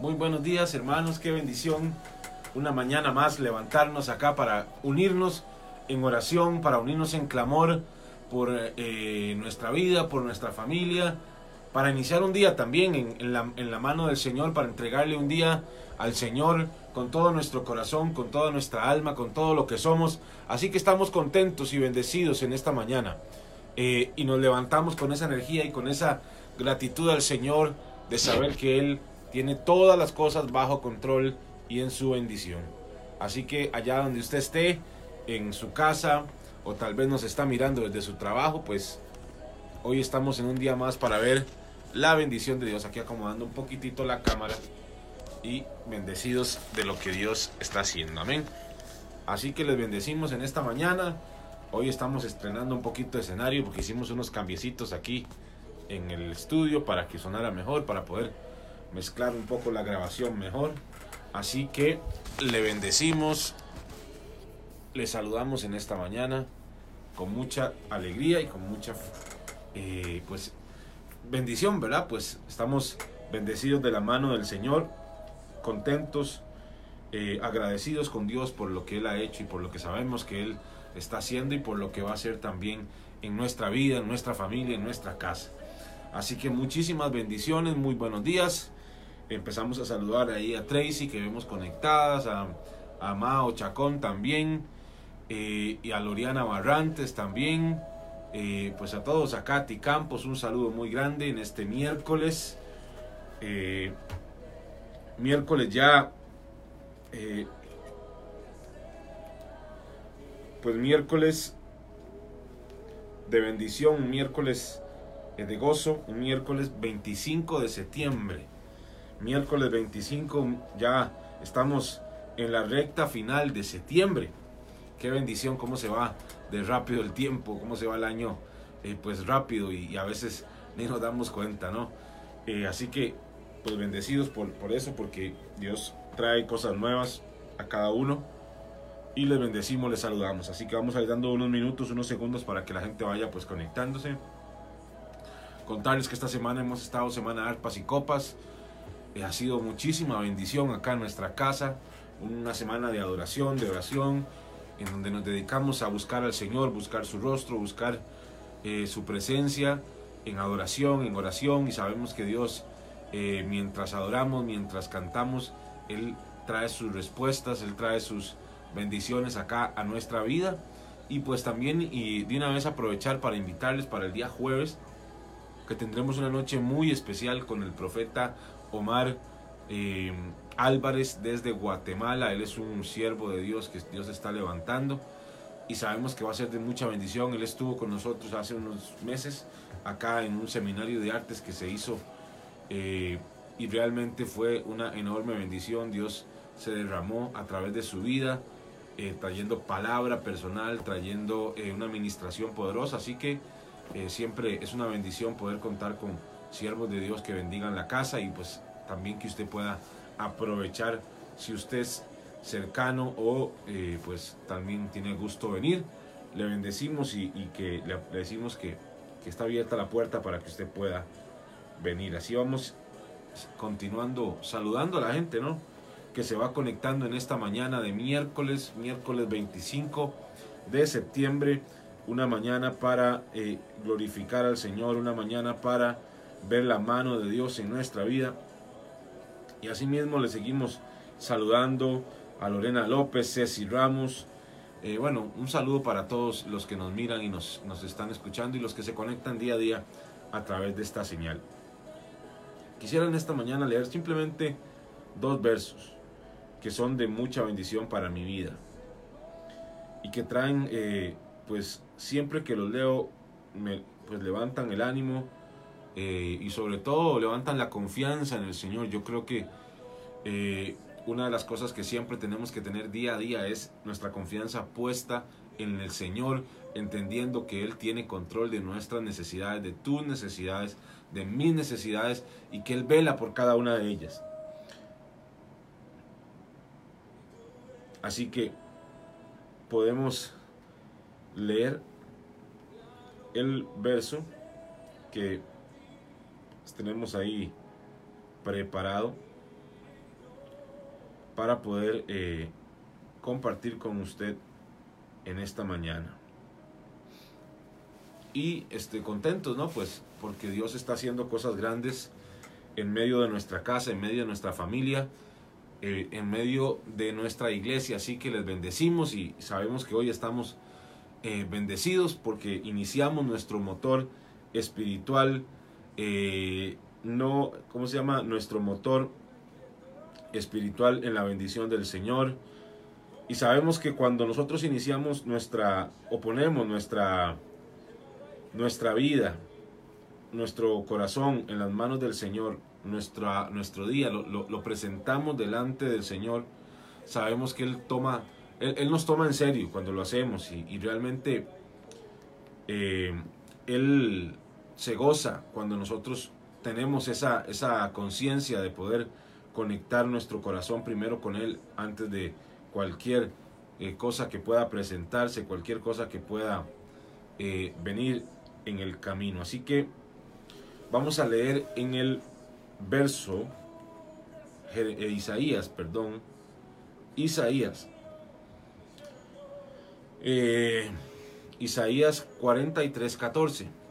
Muy buenos días hermanos, qué bendición. Una mañana más levantarnos acá para unirnos en oración, para unirnos en clamor por eh, nuestra vida, por nuestra familia, para iniciar un día también en, la, mano del Señor, para entregarle un día al Señor con todo nuestro corazón, con toda nuestra alma, con todo lo que somos. Así que estamos contentos y bendecidos en esta mañana. Eh, y nos levantamos con esa energía y con esa gratitud al Señor de saber que Él tiene todas las cosas bajo control y en su bendición. Así que allá donde usted esté, en su casa o tal vez nos está mirando desde su trabajo, pues hoy estamos en un día más para ver la bendición de Dios. Aquí acomodando un poquitito la cámara y bendecidos de lo que Dios está haciendo. Amén. Así que les bendecimos en esta mañana. Hoy estamos estrenando un poquito de escenario porque hicimos unos cambiecitos aquí en el estudio para que sonara mejor, para poder mezclar un poco la grabación mejor. Así que le bendecimos, le saludamos en esta mañana con mucha alegría y con mucha eh, pues bendición, ¿verdad? Pues estamos bendecidos de la mano del Señor, contentos, eh, agradecidos con Dios por lo que Él ha hecho y por lo que sabemos que Él está haciendo y por lo que va a hacer también en nuestra vida, en nuestra familia, en nuestra casa. Así que muchísimas bendiciones, muy buenos días empezamos a saludar ahí a Tracy que vemos conectadas, a, a Mao Chacón también, eh, y a Loriana Barrantes también, eh, pues a todos, a Katy Campos, un saludo muy grande en este miércoles, eh, miércoles ya, pues miércoles de bendición, un miércoles de gozo, un miércoles 25 de septiembre miércoles 25, ya estamos en la recta final de septiembre. Qué bendición, cómo se va de rápido el tiempo, cómo se va el año, eh, pues rápido y, a veces ni nos damos cuenta, ¿no? Eh, así que, pues bendecidos por, por eso, porque Dios trae cosas nuevas a cada uno y les bendecimos, les saludamos. Así que vamos a ir dando unos minutos, unos segundos para que la gente vaya pues conectándose. Contarles que esta semana hemos estado semana arpas y copas. Eh, ha sido muchísima bendición acá en nuestra casa, una semana de adoración, de oración, en donde nos dedicamos a buscar al Señor, buscar su rostro, buscar eh, su presencia en adoración, en oración, y sabemos que Dios, eh, mientras adoramos, mientras cantamos, Él trae sus respuestas, Él trae sus bendiciones acá a nuestra vida. Y pues también, y de una vez aprovechar para invitarles para el día jueves, que tendremos una noche muy especial con el profeta Omar eh, Álvarez desde Guatemala. Él es un siervo de Dios que Dios está levantando y sabemos que va a ser de mucha bendición. Él estuvo con nosotros hace unos meses acá en un seminario de artes que se hizo eh, y realmente fue una enorme bendición. Dios se derramó a través de su vida, eh, trayendo palabra personal, trayendo una administración poderosa. Así que siempre es una bendición poder contar con siervos de Dios que bendigan la casa y pues también que usted pueda aprovechar si usted es cercano o eh, pues también tiene gusto venir. Le bendecimos y, que le, decimos que, que, está abierta la puerta para que usted pueda venir. Así vamos continuando saludando a la gente, ¿no? Que se va conectando en esta mañana de miércoles, miércoles 25 de septiembre. Una mañana para eh, glorificar al Señor, una mañana para ver la mano de Dios en nuestra vida. Y asimismo le seguimos saludando a Lorena López, Ceci Ramos. Eh, bueno, un saludo para todos los que nos miran y nos, nos están escuchando y los que se conectan día a día a través de esta señal. Quisiera en esta mañana leer simplemente dos versos que son de mucha bendición para mi vida y que traen, eh, pues siempre que los leo, me pues levantan el ánimo, eh, y sobre todo levantan la confianza en el Señor. Yo creo que eh, una de las cosas que siempre tenemos que tener día a día es nuestra confianza puesta en el Señor, entendiendo que Él tiene control de nuestras necesidades, de tus necesidades, de mis necesidades y que Él vela por cada una de ellas. Así que podemos leer el verso que tenemos ahí preparado para poder eh, compartir con usted en esta mañana. Y este, contentos, ¿no? Pues porque Dios está haciendo cosas grandes en medio de nuestra casa, en medio de nuestra familia, eh, en medio de nuestra iglesia. Así que les bendecimos y sabemos que hoy estamos eh, bendecidos porque iniciamos nuestro motor espiritual, eh, no, ¿cómo se llama? Nuestro motor espiritual en la bendición del Señor. Y sabemos que cuando nosotros iniciamos nuestra, o ponemos nuestra, nuestra vida, nuestro corazón en las manos del Señor, nuestro día, lo, presentamos delante del Señor, sabemos que Él toma, Él, nos toma en serio cuando lo hacemos y, realmente eh, Él se goza cuando nosotros tenemos esa, esa conciencia de poder conectar nuestro corazón primero con Él antes de cualquier eh, cosa que pueda presentarse, cualquier cosa que pueda eh, venir en el camino. Así que vamos a leer en el verso eh, Isaías, perdón, Isaías. Isaías 43, 14.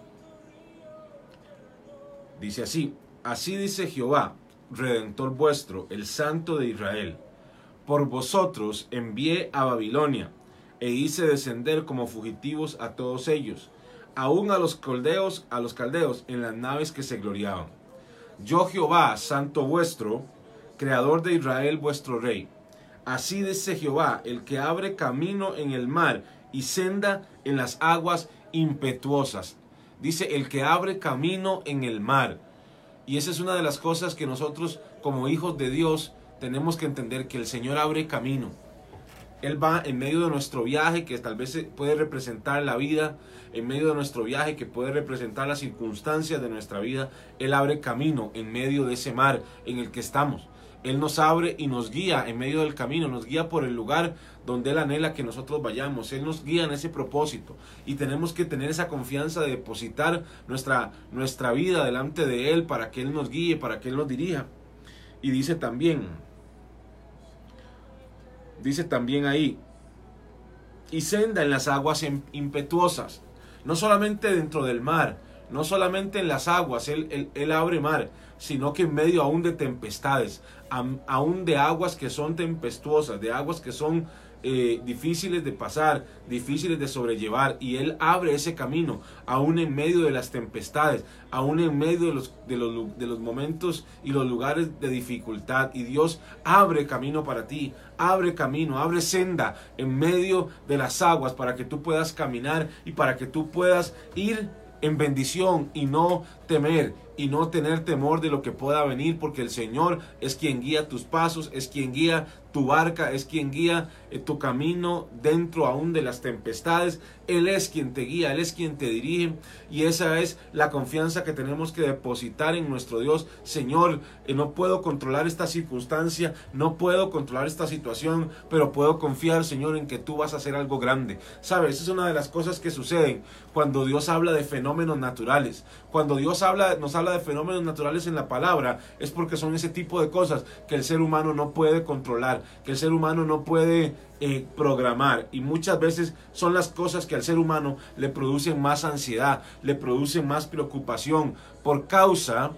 Dice así, así dice Jehová, Redentor vuestro, el Santo de Israel. Por vosotros envié a Babilonia, e hice descender como fugitivos a todos ellos, aun a los caldeos, a los caldeos en las naves que se gloriaban. Yo Jehová, Santo vuestro, Creador de Israel vuestro Rey. Así dice Jehová, el que abre camino en el mar y senda en las aguas impetuosas. Dice, el que abre camino en el mar. Y esa es una de las cosas que nosotros como hijos de Dios tenemos que entender, que el Señor abre camino. Él va en medio de nuestro viaje que tal vez puede representar la vida, en medio de nuestro viaje que puede representar las circunstancias de nuestra vida. Él abre camino en medio de ese mar en el que estamos. Él nos abre y nos guía en medio del camino, nos guía por el lugar donde Él anhela que nosotros vayamos. Él nos guía en ese propósito y tenemos que tener esa confianza de depositar nuestra, nuestra vida delante de Él para que Él nos guíe, para que Él nos dirija. Y dice también, dice también ahí, y senda en las aguas impetuosas, no solamente dentro del mar, no solamente en las aguas, Él, él abre mar, sino que en medio aún de tempestades, aún de aguas que son tempestuosas, de aguas que son eh, difíciles de pasar, difíciles de sobrellevar, y Él abre ese camino, aún en medio de las tempestades, aún en medio de los, de los, de los momentos y los lugares de dificultad, y Dios abre camino para ti, abre camino, abre senda en medio de las aguas para que tú puedas caminar y para que tú puedas ir en bendición y no temer y no tener temor de lo que pueda venir, porque el Señor es quien guía tus pasos, es quien guía tu barca, es quien guía eh, tu camino dentro aún de las tempestades. Él es quien te guía, Él es quien te dirige. Y esa es la confianza que tenemos que depositar en nuestro Dios. Señor, eh, no puedo controlar esta circunstancia, no puedo controlar esta situación, pero puedo confiar, Señor, en que tú vas a hacer algo grande. Sabes, esa es una de las cosas que suceden cuando Dios habla de fenómenos naturales. Cuando Dios habla, nos habla de fenómenos naturales en la palabra, es porque son ese tipo de cosas que el ser humano no puede controlar que el ser humano no puede eh, programar y muchas veces son las cosas que al ser humano le producen más ansiedad, le producen más preocupación por causa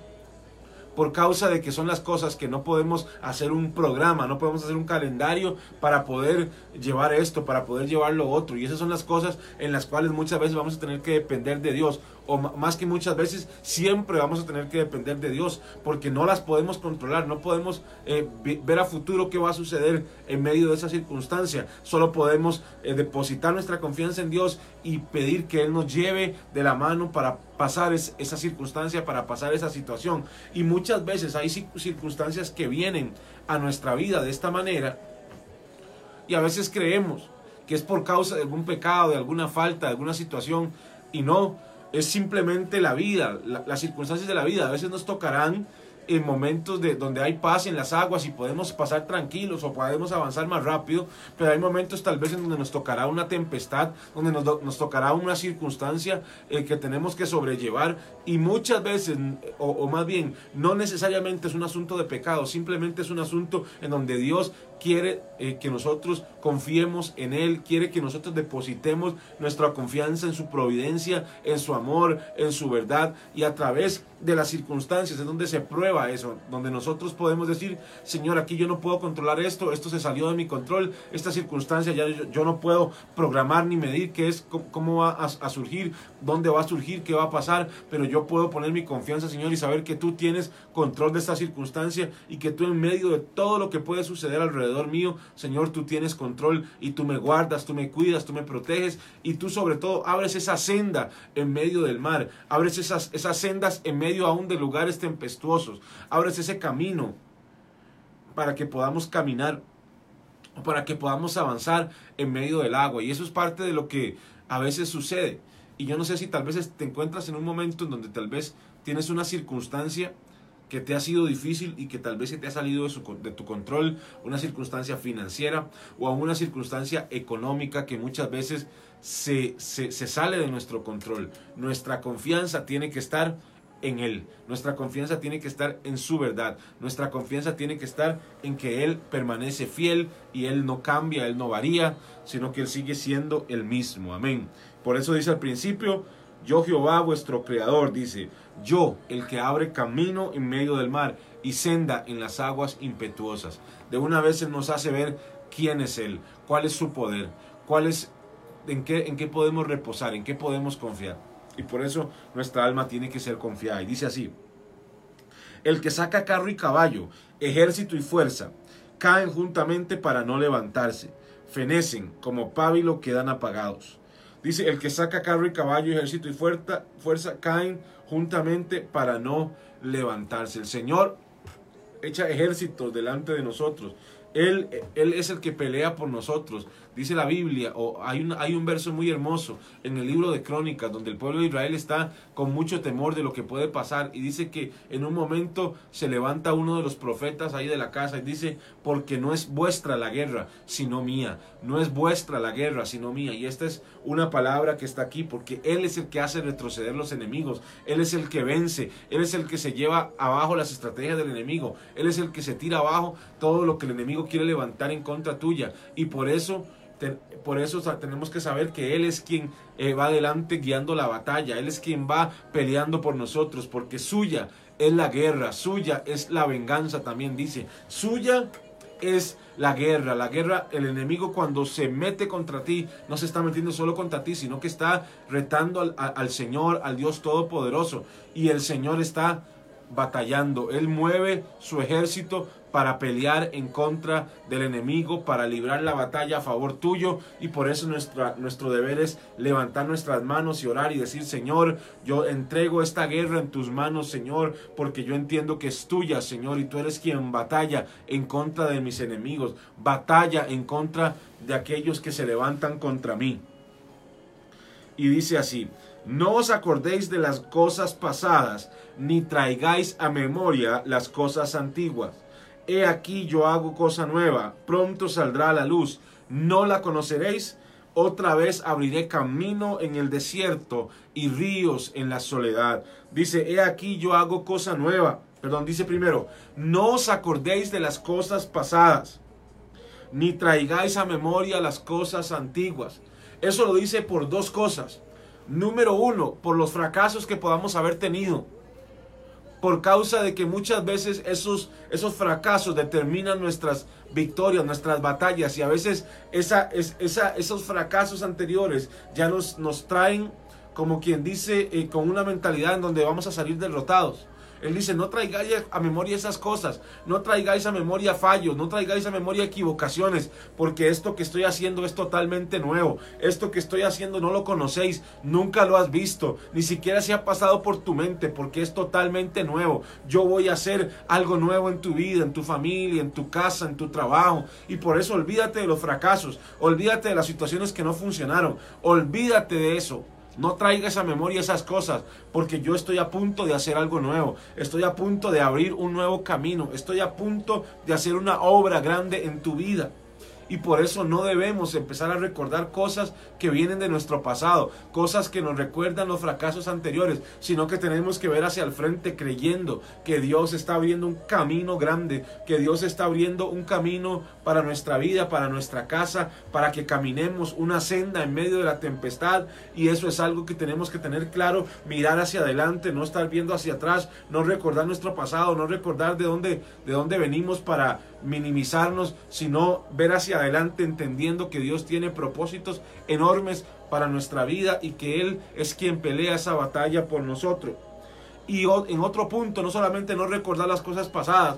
por causa de que son las cosas que no podemos hacer un programa, no podemos hacer un calendario para poder llevar esto, para poder llevar lo otro. Y esas son las cosas en las cuales muchas veces vamos a tener que depender de Dios o más que muchas veces, siempre vamos a tener que depender de Dios, porque no las podemos controlar, no podemos eh, ver a futuro qué va a suceder en medio de esa circunstancia. Solo podemos eh, depositar nuestra confianza en Dios y pedir que Él nos lleve de la mano para pasar esa circunstancia, para pasar esa situación. Y muchas veces hay circunstancias que vienen a nuestra vida de esta manera y a veces creemos que es por causa de algún pecado, de alguna falta, de alguna situación, y no, es simplemente la vida, las circunstancias de la vida. A veces nos tocarán en momentos de donde hay paz en las aguas y podemos pasar tranquilos o podemos avanzar más rápido, pero hay momentos tal vez en donde nos tocará una tempestad, donde nos, nos tocará una circunstancia eh, que tenemos que sobrellevar y muchas veces, o más bien, no necesariamente es un asunto de pecado, simplemente es un asunto en donde Dios quiere eh, que nosotros confiemos en Él, quiere que nosotros depositemos nuestra confianza en su providencia, en su amor, en su verdad y a través de las circunstancias es donde se prueba eso, donde nosotros podemos decir, Señor, aquí yo no puedo controlar esto, esto se salió de mi control, esta circunstancia ya yo, no puedo programar ni medir qué es, cómo va a, a surgir, dónde va a surgir, qué va a pasar, pero yo puedo poner mi confianza, Señor, y saber que tú tienes control de esta circunstancia y que tú en medio de todo lo que puede suceder alrededor mío, Señor, tú tienes control y tú me guardas, tú me cuidas, tú me proteges. Y tú sobre todo abres esa senda en medio del mar, abres esas, esas sendas en medio aún de lugares tempestuosos, abres ese camino para que podamos caminar, para que podamos avanzar en medio del agua. Y eso es parte de lo que a veces sucede. Y yo no sé si tal vez te encuentras en un momento en donde tal vez tienes una circunstancia que te ha sido difícil y que tal vez se te ha salido de, tu control, una circunstancia financiera o una circunstancia económica que muchas veces se, se, se sale de nuestro control. Nuestra confianza tiene que estar en Él. Nuestra confianza tiene que estar en su verdad. Nuestra confianza tiene que estar en que Él permanece fiel y Él no cambia, Él no varía, sino que Él sigue siendo el mismo. Amén. Por eso dice al principio, yo Jehová vuestro creador, dice, yo el que abre camino en medio del mar y senda en las aguas impetuosas. De una vez nos hace ver quién es Él, cuál es su poder, cuál es, en qué, en qué podemos reposar, en qué podemos confiar. Y por eso nuestra alma tiene que ser confiada. Y dice así, el que saca carro y caballo, ejército y fuerza, caen juntamente para no levantarse, fenecen como pábilo quedan apagados. Dice, el que saca carro y caballo, ejército y fuerza, fuerza caen juntamente para no levantarse. El Señor echa ejércitos delante de nosotros. Él, él es el que pelea por nosotros dice la Biblia, o hay un, hay un verso muy hermoso en el libro de Crónicas, donde el pueblo de Israel está con mucho temor de lo que puede pasar, y dice que en un momento se levanta uno de los profetas ahí de la casa y dice, porque no es vuestra la guerra, sino mía, no es vuestra la guerra, sino mía, y esta es una palabra que está aquí, porque Él es el que hace retroceder los enemigos, Él es el que vence, Él es el que se lleva abajo las estrategias del enemigo, Él es el que se tira abajo todo lo que el enemigo quiere levantar en contra tuya, y por eso por eso tenemos que saber que Él es quien eh, va adelante guiando la batalla, Él es quien va peleando por nosotros, porque suya es la guerra, suya es la venganza también dice, suya es la guerra, la guerra, el enemigo cuando se mete contra ti, no se está metiendo solo contra ti, sino que está retando al, al Señor, al Dios Todopoderoso, y el Señor está batallando, Él mueve su ejército para pelear en contra del enemigo, para librar la batalla a favor tuyo. Y por eso nuestro deber es levantar nuestras manos y orar y decir, Señor, yo entrego esta guerra en tus manos, Señor, porque yo entiendo que es tuya, Señor, y tú eres quien batalla en contra de mis enemigos, batalla en contra de aquellos que se levantan contra mí. Y dice así, no os acordéis de las cosas pasadas, ni traigáis a memoria las cosas antiguas He aquí yo hago cosa nueva, pronto saldrá la luz, no la conoceréis. Otra vez abriré camino en el desierto y ríos en la soledad. Dice, he aquí yo hago cosa nueva. Perdón, dice primero, no os acordéis de las cosas pasadas, ni traigáis a memoria las cosas antiguas. Eso lo dice por dos cosas. Número uno, por los fracasos que podamos haber tenido por causa de que muchas veces esos, esos fracasos determinan nuestras victorias, nuestras batallas y a veces esa, esa, esos fracasos anteriores ya nos, nos traen como quien dice eh, con una mentalidad en donde vamos a salir derrotados. Él dice, no traigáis a memoria esas cosas, no traigáis a memoria fallos, no traigáis a memoria equivocaciones, porque esto que estoy haciendo es totalmente nuevo. Esto que estoy haciendo no lo conocéis, nunca lo has visto, ni siquiera se ha pasado por tu mente, porque es totalmente nuevo. Yo voy a hacer algo nuevo en tu vida, en tu familia, en tu casa, en tu trabajo. Y por eso olvídate de los fracasos, olvídate de las situaciones que no funcionaron, olvídate de eso No traigas a memoria esas cosas, porque yo estoy a punto de hacer algo nuevo. Estoy a punto de abrir un nuevo camino. Estoy a punto de hacer una obra grande en tu vida. Y por eso no debemos empezar a recordar cosas que vienen de nuestro pasado, cosas que nos recuerdan los fracasos anteriores, sino que tenemos que ver hacia el frente creyendo que Dios está abriendo un camino grande, que Dios está abriendo un camino para nuestra vida, para nuestra casa, para que caminemos una senda en medio de la tempestad. Y eso es algo que tenemos que tener claro, mirar hacia adelante, no estar viendo hacia atrás, no recordar nuestro pasado, no recordar de dónde, de dónde venimos para minimizarnos, sino ver adelante entendiendo que Dios tiene propósitos enormes para nuestra vida y que Él es quien pelea esa batalla por nosotros. Y en otro punto, no solamente no recordar las cosas pasadas,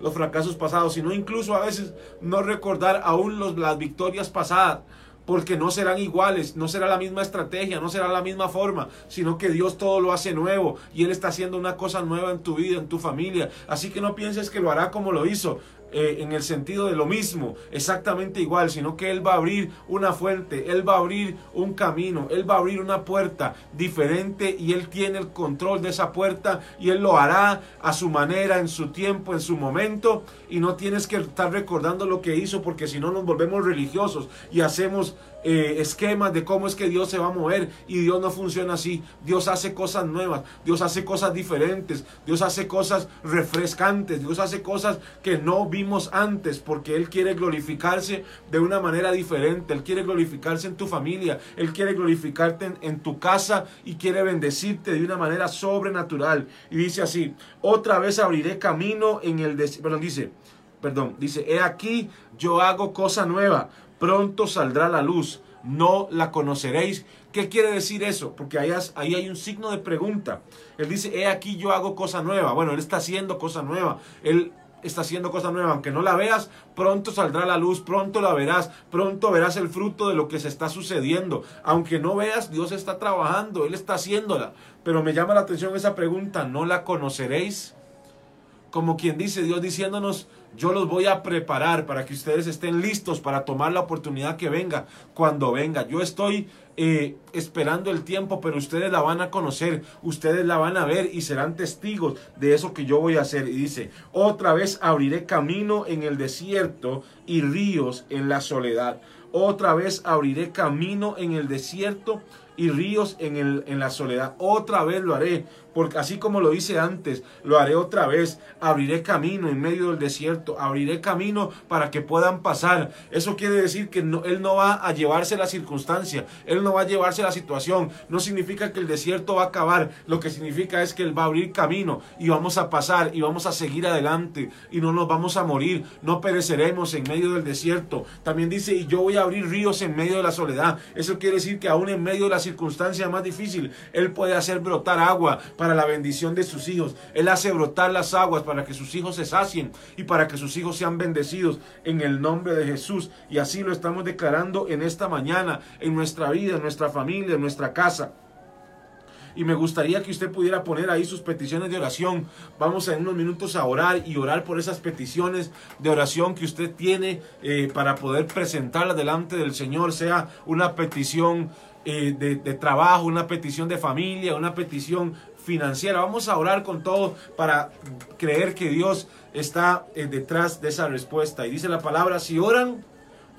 los fracasos pasados, sino incluso a veces no recordar aún las victorias pasadas, porque no serán iguales, no será la misma estrategia, no será la misma forma, sino que Dios todo lo hace nuevo y Él está haciendo una cosa nueva en tu vida, en tu familia. Así que no pienses que lo hará como lo hizo. Eh, en el sentido de lo mismo, exactamente igual, sino que Él va a abrir una fuente, Él va a abrir un camino, Él va a abrir una puerta diferente y Él tiene el control de esa puerta y Él lo hará a su manera, en su tiempo, en su momento. Y no tienes que estar recordando lo que hizo porque si no nos volvemos religiosos y hacemos eh, esquemas de cómo es que Dios se va a mover. Y Dios no funciona así. Dios hace cosas nuevas, Dios hace cosas diferentes, Dios hace cosas refrescantes, Dios hace cosas que no antes porque Él quiere glorificarse de una manera diferente, Él quiere glorificarse en tu familia, Él quiere glorificarte en, tu casa y quiere bendecirte de una manera sobrenatural. Y dice así, otra vez abriré camino en el desierto, perdón, dice, perdón, dice, he aquí yo hago cosa nueva pronto saldrá la luz, no la conoceréis. ¿Qué quiere decir eso? Porque ahí, ahí hay un signo de pregunta. Él dice, he aquí yo hago cosa nueva. Bueno, Él está haciendo cosa nueva. Él está haciendo cosa nueva. Aunque no la veas, pronto saldrá la luz, pronto la verás, pronto verás el fruto de lo que se está sucediendo. Aunque no veas, Dios está trabajando, Él está haciéndola. Pero me llama la atención esa pregunta, ¿no la conoceréis? Como quien dice, Dios diciéndonos, yo los voy a preparar para que ustedes estén listos para tomar la oportunidad que venga cuando venga. Yo estoy eh, esperando el tiempo, pero ustedes la van a conocer, ustedes la van a ver y serán testigos de eso que yo voy a hacer. Y dice, otra vez abriré camino en el desierto y ríos en la soledad. Otra vez abriré camino en el desierto y ríos en, el, en la soledad. Otra vez lo haré porque así como lo hice antes, lo haré otra vez. Abriré camino en medio del desierto, abriré camino para que puedan pasar. Eso quiere decir que Él no va a llevarse la circunstancia, Él no va a llevarse la situación. No significa que el desierto va a acabar, lo que significa es que Él va a abrir camino y vamos a pasar y vamos a seguir adelante y no nos vamos a morir, no pereceremos en medio del desierto. También dice, y yo voy a abrir ríos en medio de la soledad. Eso quiere decir que aún en medio de la circunstancia más difícil, Él puede hacer brotar agua la bendición de sus hijos. Él hace brotar las aguas para que sus hijos se sacien y para que sus hijos sean bendecidos en el nombre de Jesús. Y así lo estamos declarando en esta mañana, en nuestra vida, en nuestra familia, en nuestra casa y me gustaría que usted pudiera poner ahí sus peticiones de oración. Vamos en unos minutos a orar y orar por esas peticiones de oración que usted tiene eh, para poder presentarlas delante del Señor, sea una petición eh, de, de, trabajo, una petición de familia, una petición financiera. Vamos a orar con todo para creer que Dios está eh, detrás de esa respuesta. Y dice la palabra, si oran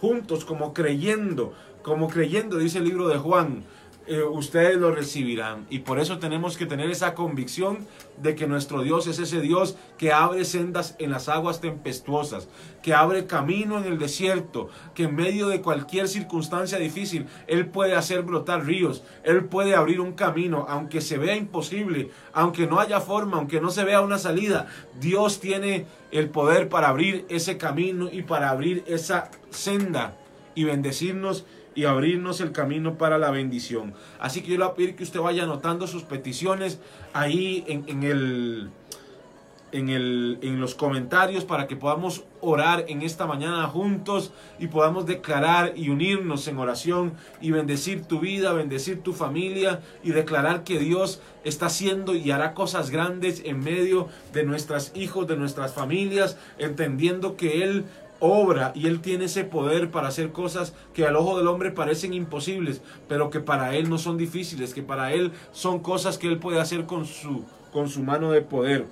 juntos como creyendo, como creyendo, dice el libro de Juan, eh, ustedes lo recibirán. Y por eso tenemos que tener esa convicción de que nuestro Dios es ese Dios que abre sendas en las aguas tempestuosas, que abre camino en el desierto, que en medio de cualquier circunstancia difícil, Él puede hacer brotar ríos, Él puede abrir un camino, aunque se vea imposible, aunque no haya forma, aunque no se vea una salida. Dios tiene el poder para abrir ese camino y para abrir esa senda y bendecirnos y abrirnos el camino para la bendición. Así que yo le voy a pedir que usted vaya anotando sus peticiones ahí en, el, en, el, en los comentarios para que podamos orar en esta mañana juntos y podamos declarar y unirnos en oración y bendecir tu vida, bendecir tu familia y declarar que Dios está haciendo y hará cosas grandes en medio de nuestros hijos, de nuestras familias, entendiendo que Él obra y Él tiene ese poder para hacer cosas que al ojo del hombre parecen imposibles, pero que para Él no son difíciles, que para Él son cosas que Él puede hacer con su, con su mano de poder.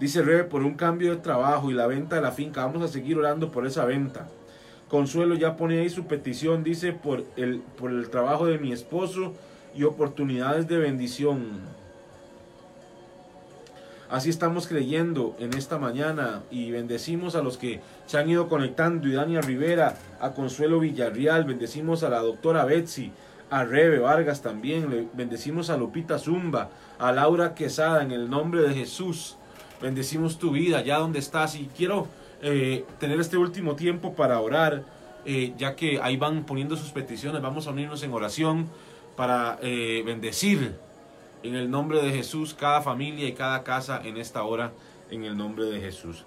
Dice Rebe, por un cambio de trabajo y la venta de la finca, vamos a seguir orando por esa venta. Consuelo ya pone ahí su petición, dice, por el, por el trabajo de mi esposo y oportunidades de bendición. Así estamos creyendo en esta mañana y bendecimos a los que se han ido conectando. Y Dania Rivera, a Consuelo Villarreal, bendecimos a la doctora Betsy, a Rebe Vargas también, le bendecimos a Lupita Zumba, a Laura Quesada en el nombre de Jesús. Bendecimos tu vida allá donde estás y quiero eh, tener este último tiempo para orar, eh, ya que ahí van poniendo sus peticiones, vamos a unirnos en oración para eh, bendecir en el nombre de Jesús cada familia y cada casa en esta hora, en el nombre de Jesús.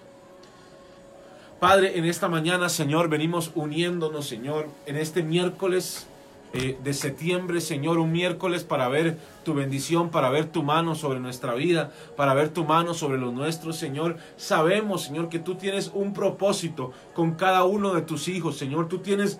Padre, en esta mañana, Señor, venimos uniéndonos, Señor, en este miércoles eh, de septiembre, Señor, un miércoles para ver tu bendición, para ver tu mano sobre nuestra vida, para ver tu mano sobre los nuestros, Señor. Sabemos, Señor, que tú tienes un propósito con cada uno de tus hijos, Señor. Tú tienes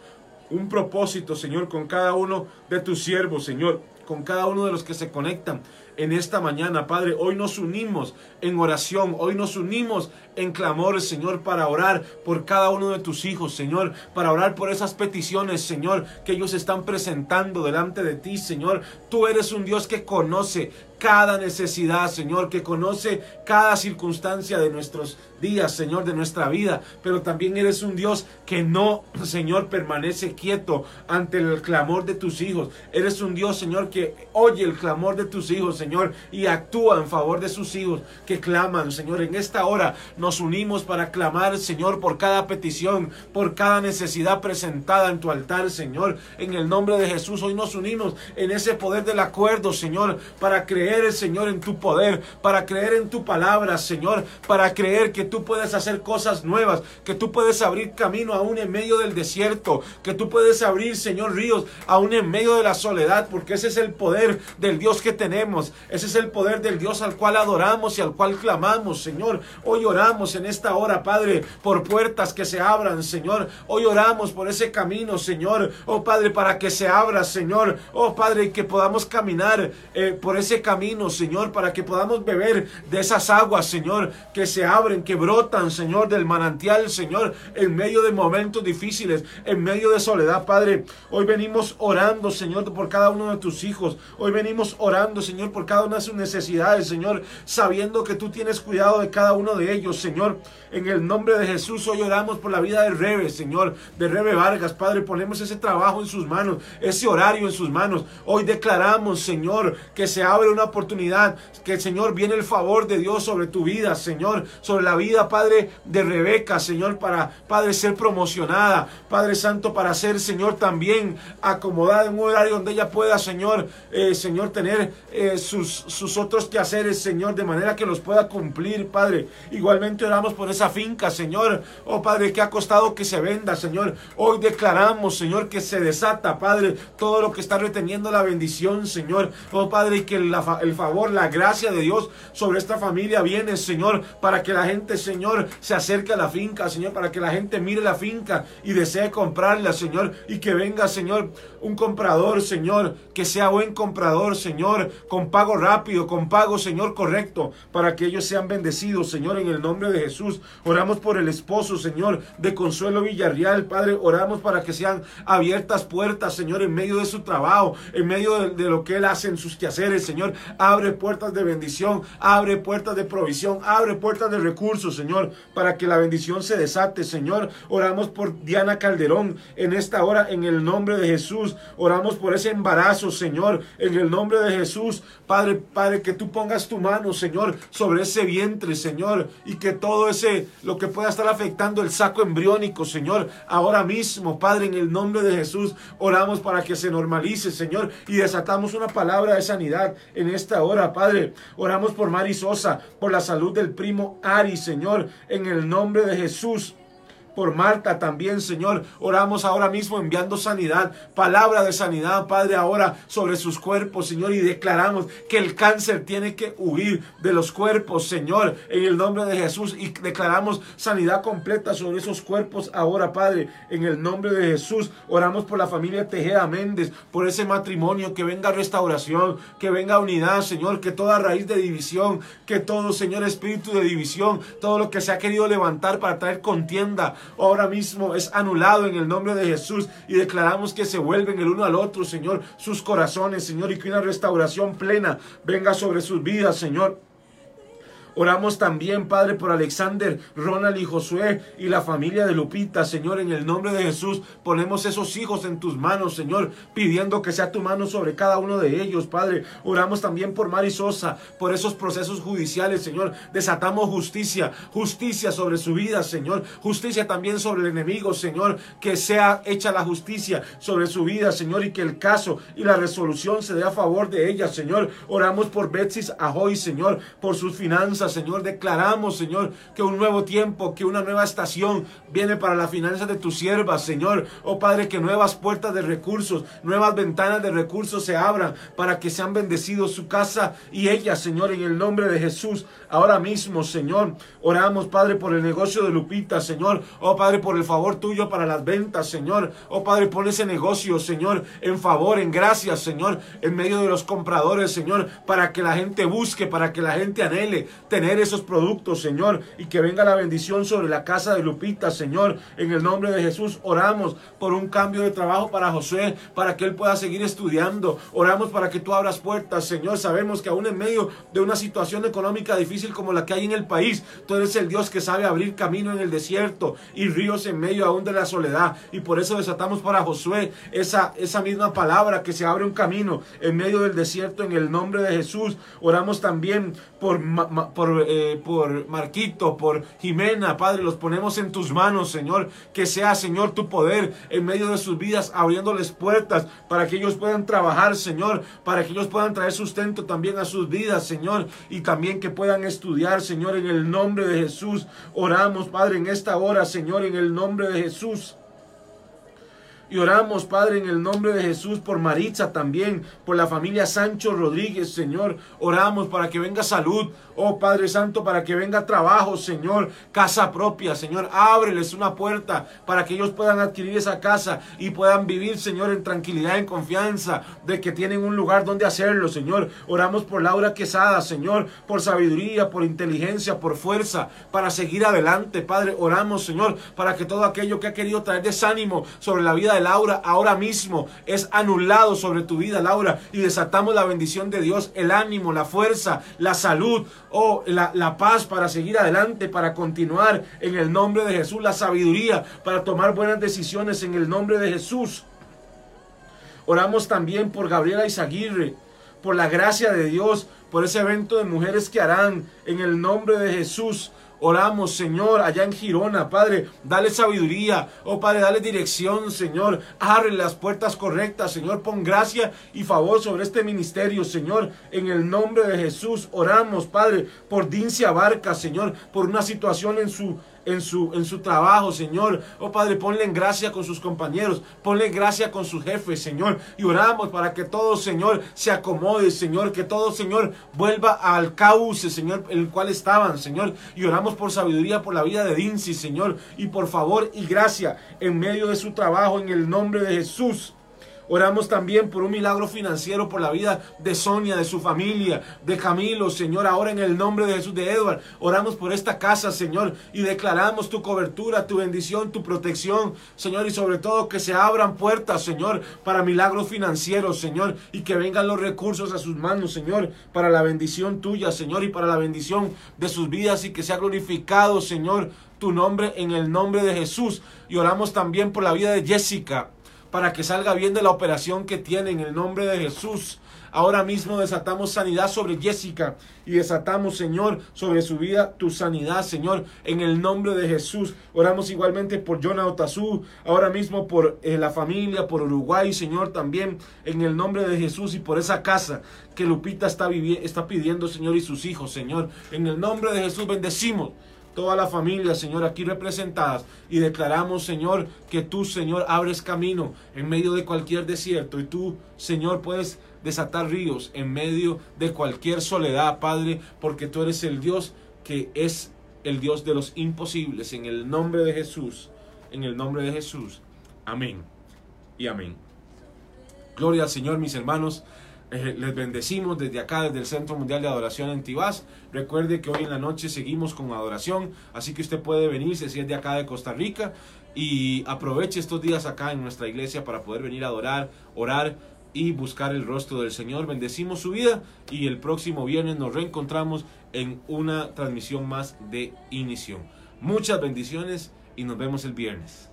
un propósito, Señor, con cada uno de tus siervos, Señor con cada uno de los que se conectan en esta mañana, Padre. Hoy nos unimos en oración, hoy nos unimos en clamor, Señor, para orar por cada uno de tus hijos, Señor, para orar por esas peticiones, Señor, que ellos están presentando delante de ti, Señor. Tú eres un Dios que conoce cada necesidad, Señor, que conoce cada circunstancia de nuestros días, Señor, de nuestra vida, pero también eres un Dios que no, Señor, permanece quieto ante el clamor de tus hijos. Eres un Dios, Señor, que oye el clamor de tus hijos, Señor, y actúa en favor de sus hijos que claman, Señor. En esta hora nos unimos para clamar, Señor, por cada petición, por cada necesidad presentada en tu altar, Señor. En el nombre de Jesús, hoy nos unimos en ese poder del acuerdo, Señor, para creer Señor, en tu poder, para creer en tu palabra, Señor, para creer que tú puedes hacer cosas nuevas, que tú puedes abrir camino aún en medio del desierto, que tú puedes abrir, Señor, ríos aún en medio de la soledad, porque ese es el poder del Dios que tenemos, ese es el poder del Dios al cual adoramos y al cual clamamos, Señor. Hoy oramos en esta hora, Padre, por puertas que se abran, Señor. Hoy oramos por ese camino, Señor. Oh Padre, para que se abra, Señor. Oh Padre, que podamos caminar eh, por ese camino Señor, para que podamos beber de esas aguas, Señor, que se abren, que brotan, Señor, del manantial, Señor, en medio de momentos difíciles, en medio de soledad, Padre. Hoy venimos orando, Señor, por cada uno de tus hijos. Hoy venimos orando, Señor, por cada una de sus necesidades, Señor, sabiendo que tú tienes cuidado de cada uno de ellos, Señor. En el nombre de Jesús, hoy oramos por la vida de Rebe, Señor, de Rebe Vargas, Padre. Ponemos ese trabajo en sus manos, ese horario en sus manos. Hoy declaramos, Señor, que se abre una oportunidad, que Señor viene el favor de Dios sobre tu vida, Señor, sobre la vida, Padre, de Rebeca, Señor, para, Padre, ser promocionada, Padre Santo, para ser, Señor, también acomodada en un horario donde ella pueda, Señor, eh, Señor, tener eh, sus, sus otros quehaceres, Señor, de manera que los pueda cumplir, Padre. Igualmente oramos por esa finca, Señor, oh Padre, que ha costado que se venda, Señor. Hoy declaramos, Señor, que se desata, Padre, todo lo que está reteniendo la bendición, Señor. Oh Padre, y que el favor, la gracia de Dios sobre esta familia viene, Señor, para que la gente, Señor, se acerque a la finca, Señor, para que la gente mire la finca y desee comprarla, Señor, y que venga, Señor, un comprador, Señor, que sea buen comprador, Señor, con pago rápido, con pago, Señor, correcto, para que ellos sean bendecidos, Señor, en el nombre de Jesús. Oramos por el esposo, Señor, de Consuelo Villarreal, Padre, oramos para que sean abiertas puertas, Señor, en medio de su trabajo, en medio de, de lo que él hace en sus quehaceres, Señor. Abre puertas de bendición, abre puertas de provisión, abre puertas de recursos, Señor, para que la bendición se desate, Señor. Oramos por Diana Calderón en esta hora, en el nombre de Jesús. Oramos por ese embarazo, Señor, en el nombre de Jesús. Padre, Padre, que tú pongas tu mano, Señor, sobre ese vientre, Señor, y que todo ese, lo que pueda estar afectando el saco embriónico, Señor, ahora mismo, Padre, en el nombre de Jesús, oramos para que se normalice, Señor, y desatamos una palabra de sanidad en esta hora, Padre. Oramos por Mari Sosa, por la salud del primo Ari, Señor, en el nombre de Jesús. Por Marta también, Señor. Oramos ahora mismo enviando sanidad, palabra de sanidad, Padre, ahora sobre sus cuerpos, Señor, y declaramos que el cáncer tiene que huir de los cuerpos, Señor, en el nombre de Jesús, y declaramos sanidad completa sobre esos cuerpos ahora, Padre, en el nombre de Jesús. Oramos por la familia Tejeda Méndez, por ese matrimonio, que venga restauración, que venga unidad, Señor, que toda raíz de división, que todo, Señor, espíritu de división, todo lo que se ha querido levantar para traer contienda, ahora mismo es anulado en el nombre de Jesús y declaramos que se vuelven el uno al otro, Señor, sus corazones, Señor, y que una restauración plena venga sobre sus vidas, Señor. Oramos también, Padre, por Alexander, Ronald y Josué y la familia de Lupita, Señor, en el nombre de Jesús. Ponemos esos hijos en tus manos, Señor, pidiendo que sea tu mano sobre cada uno de ellos, Padre. Oramos también por Mari Sosa, por esos procesos judiciales, Señor. Desatamos justicia, justicia sobre su vida, Señor. Justicia también sobre el enemigo, Señor. Que sea hecha la justicia sobre su vida, Señor, y que el caso y la resolución se dé a favor de ella, Señor. Oramos por Betsy Ahoy, Señor, por sus finanzas Señor. Declaramos, Señor, que un nuevo tiempo, que una nueva estación viene para la finanza de tus siervas, Señor. Oh Padre, que nuevas puertas de recursos, nuevas ventanas de recursos se abran para que sean bendecidos su casa y ella, Señor, en el nombre de Jesús. Ahora mismo, Señor, oramos, Padre, por el negocio de Lupita, Señor. Oh Padre, por el favor tuyo para las ventas, Señor. Oh Padre, pon ese negocio, Señor, en favor, en gracias, Señor, en medio de los compradores, Señor, para que la gente busque, para que la gente anhele tener esos productos, Señor, y que venga la bendición sobre la casa de Lupita, Señor. En el nombre de Jesús oramos por un cambio de trabajo para José, para que él pueda seguir estudiando. Oramos para que tú abras puertas, Señor. Sabemos que aún en medio de una situación económica difícil como la que hay en el país, tú eres el Dios que sabe abrir camino en el desierto y ríos en medio aún de la soledad. Y por eso desatamos para Josué esa, esa misma palabra, que se abre un camino en medio del desierto en el nombre de Jesús. Oramos también por, por, eh, por Marquito, por Jimena, Padre, los ponemos en tus manos, Señor. Que sea, Señor, tu poder en medio de sus vidas, abriéndoles puertas para que ellos puedan trabajar, Señor, para que ellos puedan traer sustento también a sus vidas, Señor, y también que puedan estudiar, Señor, en el nombre de Jesús. Oramos, Padre, en esta hora, Señor, en el nombre de Jesús. Y oramos, Padre, en el nombre de Jesús, por Maritza también, por la familia Sancho Rodríguez, Señor. Oramos para que venga salud, oh Padre Santo, para que venga trabajo, Señor, casa propia, Señor. Ábreles una puerta para que ellos puedan adquirir esa casa y puedan vivir, Señor, en tranquilidad, en confianza de que tienen un lugar donde hacerlo, Señor. Oramos por Laura Quesada, Señor, por sabiduría, por inteligencia, por fuerza, para seguir adelante, Padre. Oramos, Señor, para que todo aquello que ha querido traer desánimo sobre la vida de Laura ahora mismo es anulado sobre tu vida, Laura, y desatamos la bendición de Dios, el ánimo, la fuerza, la salud, o oh, la, la paz para seguir adelante, para continuar en el nombre de Jesús, la sabiduría para tomar buenas decisiones en el nombre de Jesús. Oramos también por Gabriela Izaguirre, por la gracia de Dios, por ese evento de mujeres que harán en el nombre de Jesús. Oramos, Señor, allá en Girona, Padre, dale sabiduría, oh Padre, dale dirección, Señor, abre las puertas correctas, Señor, pon gracia y favor sobre este ministerio, Señor, en el nombre de Jesús. Oramos, Padre, por Dincia Barca, Señor, por una situación en su en su, en su trabajo, Señor. Oh Padre, ponle en gracia con sus compañeros, ponle en gracia con sus jefes, Señor. Y oramos para que todo, Señor, se acomode, Señor, que todo, Señor, vuelva al cauce, Señor, en el cual estaban, Señor. Y oramos por sabiduría por la vida de Dincy, Señor, y por favor y gracia en medio de su trabajo, en el nombre de Jesús. Oramos también por un milagro financiero por la vida de Sonia, de su familia, de Camilo, Señor. Ahora en el nombre de Jesús de Edward, oramos por esta casa, Señor, y declaramos tu cobertura, tu bendición, tu protección, Señor, y sobre todo que se abran puertas, Señor, para milagros financieros, Señor, y que vengan los recursos a sus manos, Señor, para la bendición tuya, Señor, y para la bendición de sus vidas y que sea glorificado, Señor, tu nombre en el nombre de Jesús. Y oramos también por la vida de Jessica para que salga bien de la operación que tiene en el nombre de Jesús. Ahora mismo desatamos sanidad sobre Jessica y desatamos, Señor, sobre su vida tu sanidad, Señor, en el nombre de Jesús. Oramos igualmente por Jonah Otazú, ahora mismo por eh, la familia, por Uruguay, Señor, también en el nombre de Jesús y por esa casa que Lupita está, está pidiendo, Señor, y sus hijos, Señor. En el nombre de Jesús bendecimos toda la familia, Señor, aquí representadas. Y declaramos, Señor, que tú, Señor, abres camino en medio de cualquier desierto. Y tú, Señor, puedes desatar ríos en medio de cualquier soledad, Padre, porque tú eres el Dios que es el Dios de los imposibles. En el nombre de Jesús, en el nombre de Jesús. Amén y amén. Gloria al Señor, mis hermanos. Eh, les bendecimos desde acá, desde el Centro Mundial de Adoración en Tibás. Recuerde que hoy en la noche seguimos con adoración, así que usted puede venirse si es de acá de Costa Rica y aproveche estos días acá en nuestra iglesia para poder venir a adorar, orar y buscar el rostro del Señor. Bendecimos su vida y el próximo viernes nos reencontramos en una transmisión más de inicio. Muchas bendiciones y nos vemos el viernes.